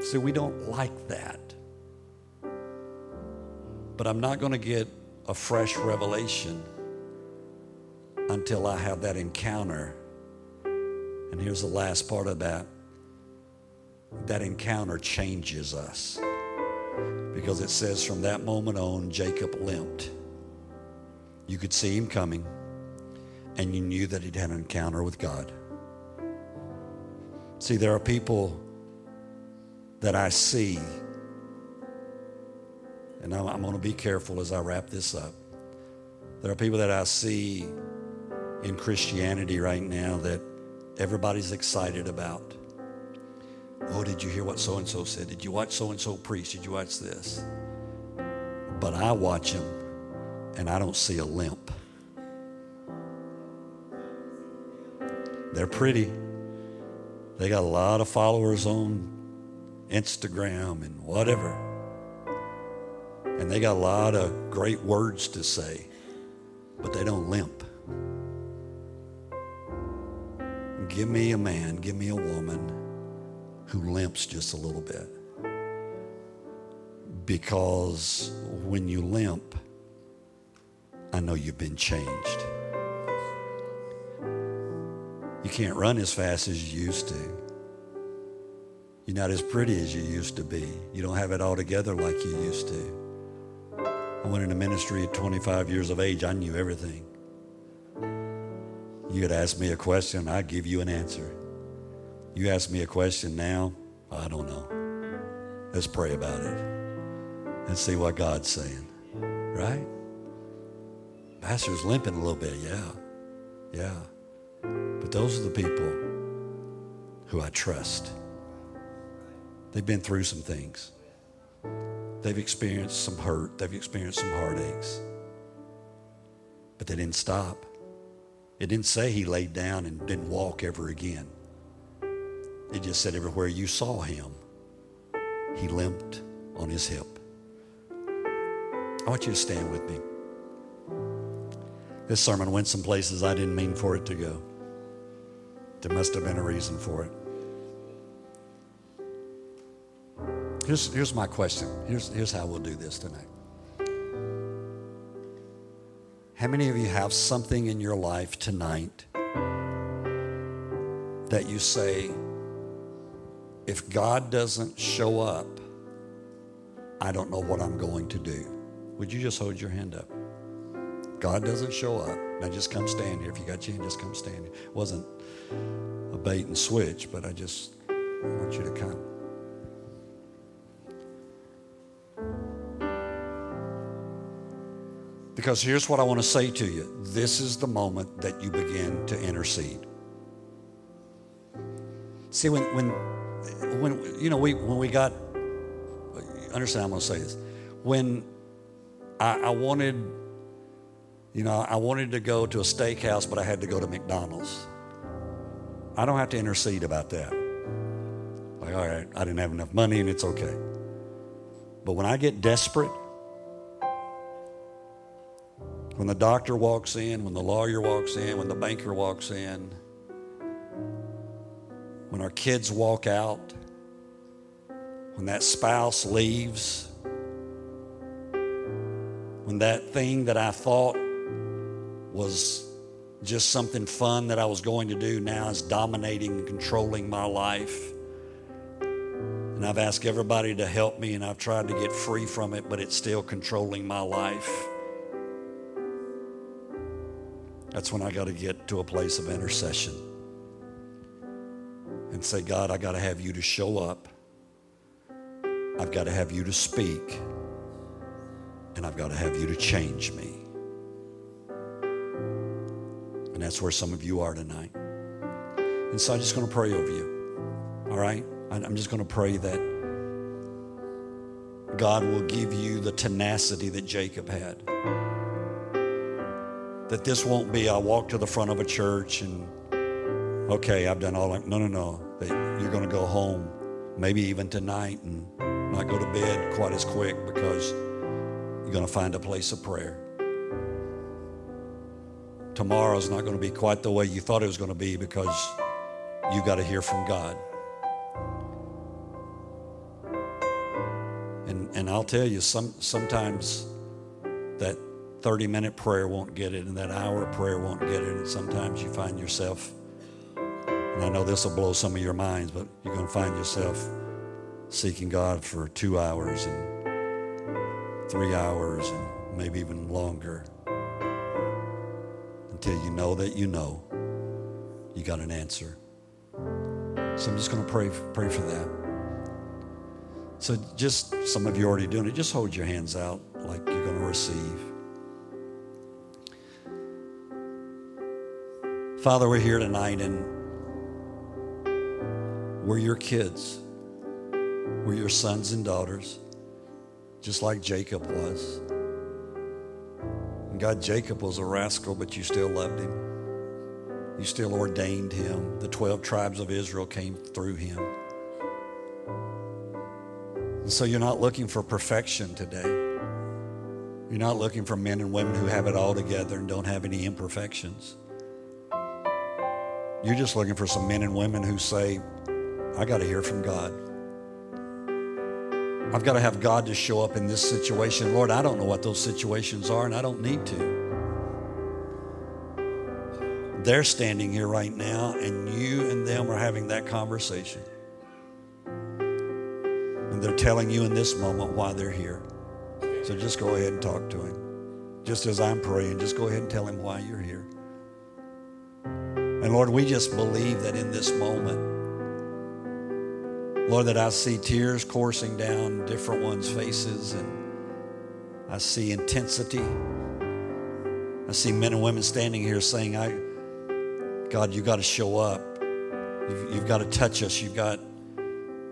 See, we don't like that. But I'm not going to get a fresh revelation until I have that encounter. And here's the last part of that that encounter changes us. Because it says from that moment on, Jacob limped. You could see him coming, and you knew that he'd had an encounter with God. See, there are people that I see, and I'm, I'm going to be careful as I wrap this up. There are people that I see in Christianity right now that everybody's excited about. Oh, did you hear what so and so said? Did you watch so and so preach? Did you watch this? But I watch them and I don't see a limp. They're pretty. They got a lot of followers on Instagram and whatever. And they got a lot of great words to say, but they don't limp. Give me a man, give me a woman who limps just a little bit. Because when you limp, I know you've been changed. You can't run as fast as you used to. You're not as pretty as you used to be. You don't have it all together like you used to. I went into ministry at 25 years of age. I knew everything. You could ask me a question, I'd give you an answer. You ask me a question now, I don't know. Let's pray about it and see what God's saying. Right? Pastor's limping a little bit, yeah. Yeah. But those are the people who I trust. They've been through some things. They've experienced some hurt. They've experienced some heartaches. But they didn't stop. It didn't say he laid down and didn't walk ever again. It just said everywhere you saw him, he limped on his hip. I want you to stand with me. This sermon went some places I didn't mean for it to go. There must have been a reason for it. Here's, here's my question. Here's, here's how we'll do this tonight. How many of you have something in your life tonight that you say, if God doesn't show up, I don't know what I'm going to do? Would you just hold your hand up? God doesn't show up. Now just come stand here. If you got your hand, just come stand here. It wasn't a bait and switch, but I just want you to come. Because here's what I want to say to you this is the moment that you begin to intercede. See, when, when, when you know, we, when we got, understand, I'm going to say this. When I, I wanted, you know, I wanted to go to a steakhouse, but I had to go to McDonald's. I don't have to intercede about that. Like, all right, I didn't have enough money and it's okay. But when I get desperate, when the doctor walks in, when the lawyer walks in, when the banker walks in, when our kids walk out, when that spouse leaves, when that thing that I thought was just something fun that I was going to do now is dominating and controlling my life. And I've asked everybody to help me and I've tried to get free from it, but it's still controlling my life. That's when I got to get to a place of intercession and say, God, I got to have you to show up. I've got to have you to speak. And I've got to have you to change me. And that's where some of you are tonight. And so I'm just going to pray over you. All right? I'm just going to pray that God will give you the tenacity that Jacob had that this won't be I walk to the front of a church and okay, I've done all. I, no, no, no. That you're going to go home, maybe even tonight, and not go to bed quite as quick because you're going to find a place of prayer. Tomorrow's not going to be quite the way you thought it was going to be because you got to hear from God. And, and I'll tell you, some, sometimes that 30 minute prayer won't get it, and that hour of prayer won't get it. And sometimes you find yourself, and I know this will blow some of your minds, but you're going to find yourself seeking God for two hours and three hours and maybe even longer until you know that you know you got an answer. So I'm just going to pray, pray for that. So just some of you already doing it. Just hold your hands out like you're going to receive. Father, we're here tonight and we're your kids. We're your sons and daughters, just like Jacob was. And God, Jacob was a rascal, but you still loved him. You still ordained him. The 12 tribes of Israel came through him. And so you're not looking for perfection today. You're not looking for men and women who have it all together and don't have any imperfections. You're just looking for some men and women who say, I got to hear from God. I've got to have God to show up in this situation. Lord, I don't know what those situations are, and I don't need to. They're standing here right now, and you and them are having that conversation. And they're telling you in this moment why they're here. So just go ahead and talk to him. Just as I'm praying, just go ahead and tell him why you're here. And Lord, we just believe that in this moment, Lord, that I see tears coursing down different ones' faces and I see intensity. I see men and women standing here saying, I, God, you've got to show up. You've, you've got to touch us. You've got,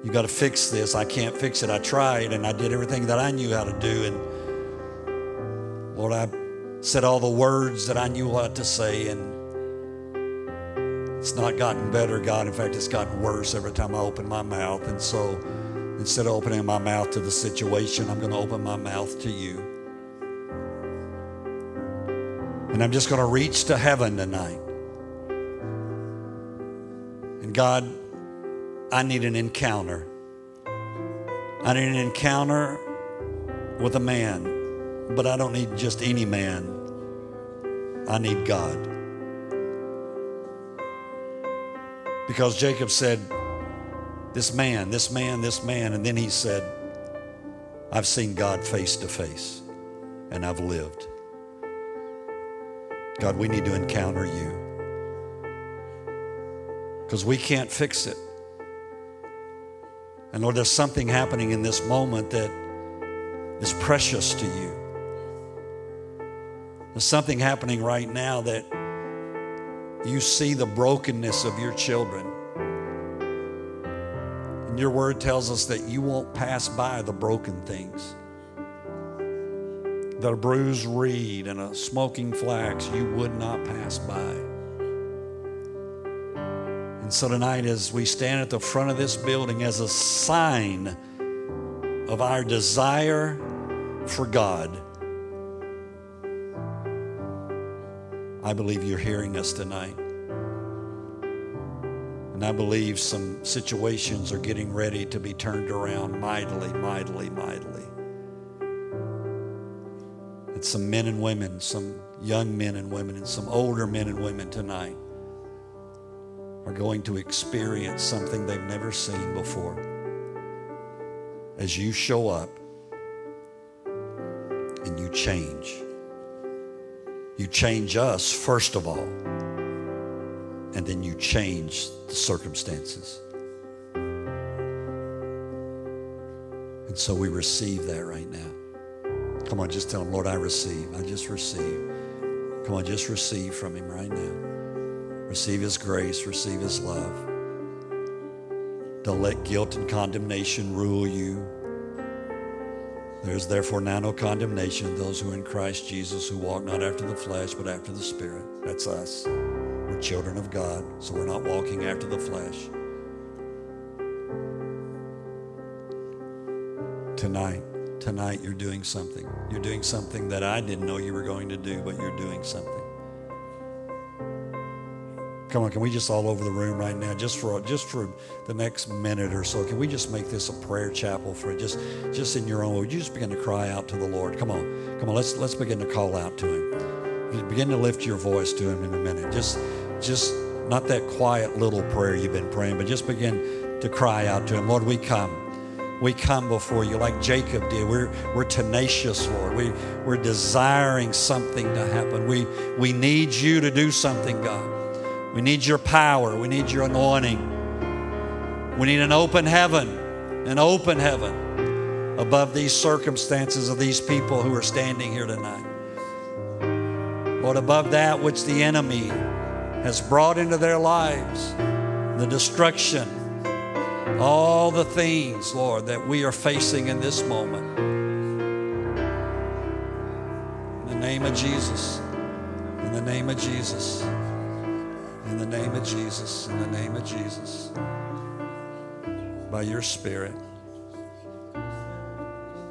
you've got to fix this. I can't fix it. I tried and I did everything that I knew how to do. And Lord, I said all the words that I knew what to say. And it's not gotten better, God. In fact, it's gotten worse every time I open my mouth. And so instead of opening my mouth to the situation, I'm going to open my mouth to you. And I'm just going to reach to heaven tonight. And God, I need an encounter. I need an encounter with a man, but I don't need just any man. I need God. Because Jacob said, This man, this man, this man. And then he said, I've seen God face to face and I've lived. God, we need to encounter you because we can't fix it. And Lord, there's something happening in this moment that is precious to you. There's something happening right now that you see the brokenness of your children. And your word tells us that you won't pass by the broken things. That a bruised reed and a smoking flax you would not pass by. And so tonight, as we stand at the front of this building as a sign of our desire for God, I believe you're hearing us tonight. And I believe some situations are getting ready to be turned around mightily, mightily, mightily. And some men and women, some young men and women, and some older men and women tonight are going to experience something they've never seen before. As you show up and you change. You change us, first of all, and then you change the circumstances. And so we receive that right now. Come on, just tell him, Lord, I receive. I just receive. Come on, just receive from him right now. Receive his grace, receive his love. Don't let guilt and condemnation rule you. There is therefore now no condemnation of those who are in Christ Jesus who walk not after the flesh but after the Spirit. That's us. We're children of God, so we're not walking after the flesh. tonight. Tonight, you're doing something. You're doing something that I didn't know you were going to do, but you're doing something. Come on, can we just all over the room right now, just for just for the next minute or so, can we just make this a prayer chapel for just just in your own? Would you just begin to cry out to the Lord? Come on, come on. Let's let's begin to call out to Him. Begin to lift your voice to Him in a minute. Just just not that quiet little prayer you've been praying, but just begin to cry out to Him. Lord, we come we come before you like Jacob did. We're, we're tenacious, Lord. We, we're desiring something to happen. We, we need you to do something, God. We need your power. We need your anointing. We need an open heaven, an open heaven above these circumstances of these people who are standing here tonight. Lord, above that which the enemy has brought into their lives, the destruction, all the things, Lord, that we are facing in this moment. In the name of Jesus. In the name of Jesus. Name of Jesus. In the name of Jesus. By your Spirit.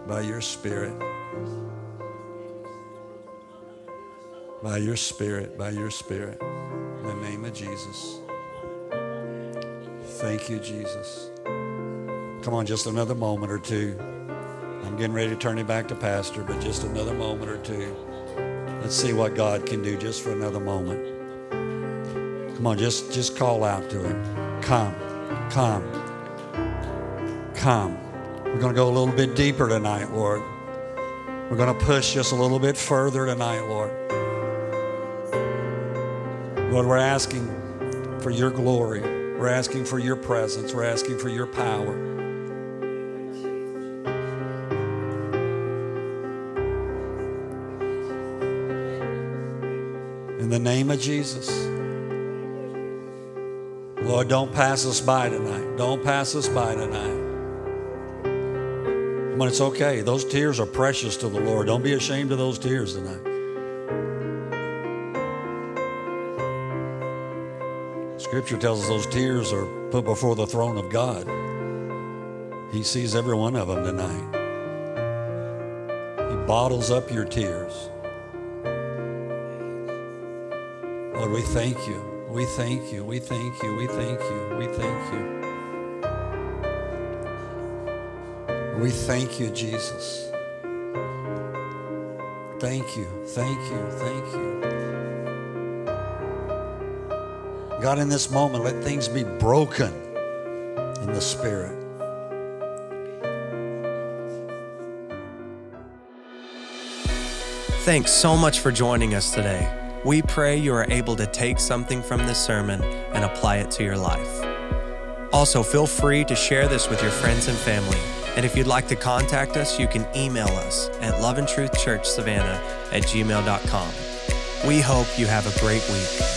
By your Spirit. By your Spirit. By your Spirit. In the name of Jesus. Thank you, Jesus. Come on, just another moment or two. I'm getting ready to turn it back to Pastor, but just another moment or two. Let's see what God can do just for another moment. Come on, just, just call out to Him. Come, come, come. We're going to go a little bit deeper tonight, Lord. We're going to push just a little bit further tonight, Lord. Lord, we're asking for your glory. We're asking for your presence. We're asking for your power. In the name of Jesus. Lord, don't pass us by tonight. Don't pass us by tonight. Come on, it's okay. Those tears are precious to the Lord. Don't be ashamed of those tears tonight. Scripture tells us those tears are put before the throne of God. He sees every one of them tonight. He bottles up your tears. Lord, we thank you. We thank you. We thank you. We thank you. We thank you. We thank you, Jesus. Thank you. Thank you. Thank you. God, in this moment, let things be broken in the Spirit. Thanks so much for joining us today. We pray you are able to take something from this sermon and apply it to your life. Also, feel free to share this with your friends and family. And if you'd like to contact us, you can email us at loveandtruthchurchsavannah at gmail.com. We hope you have a great week.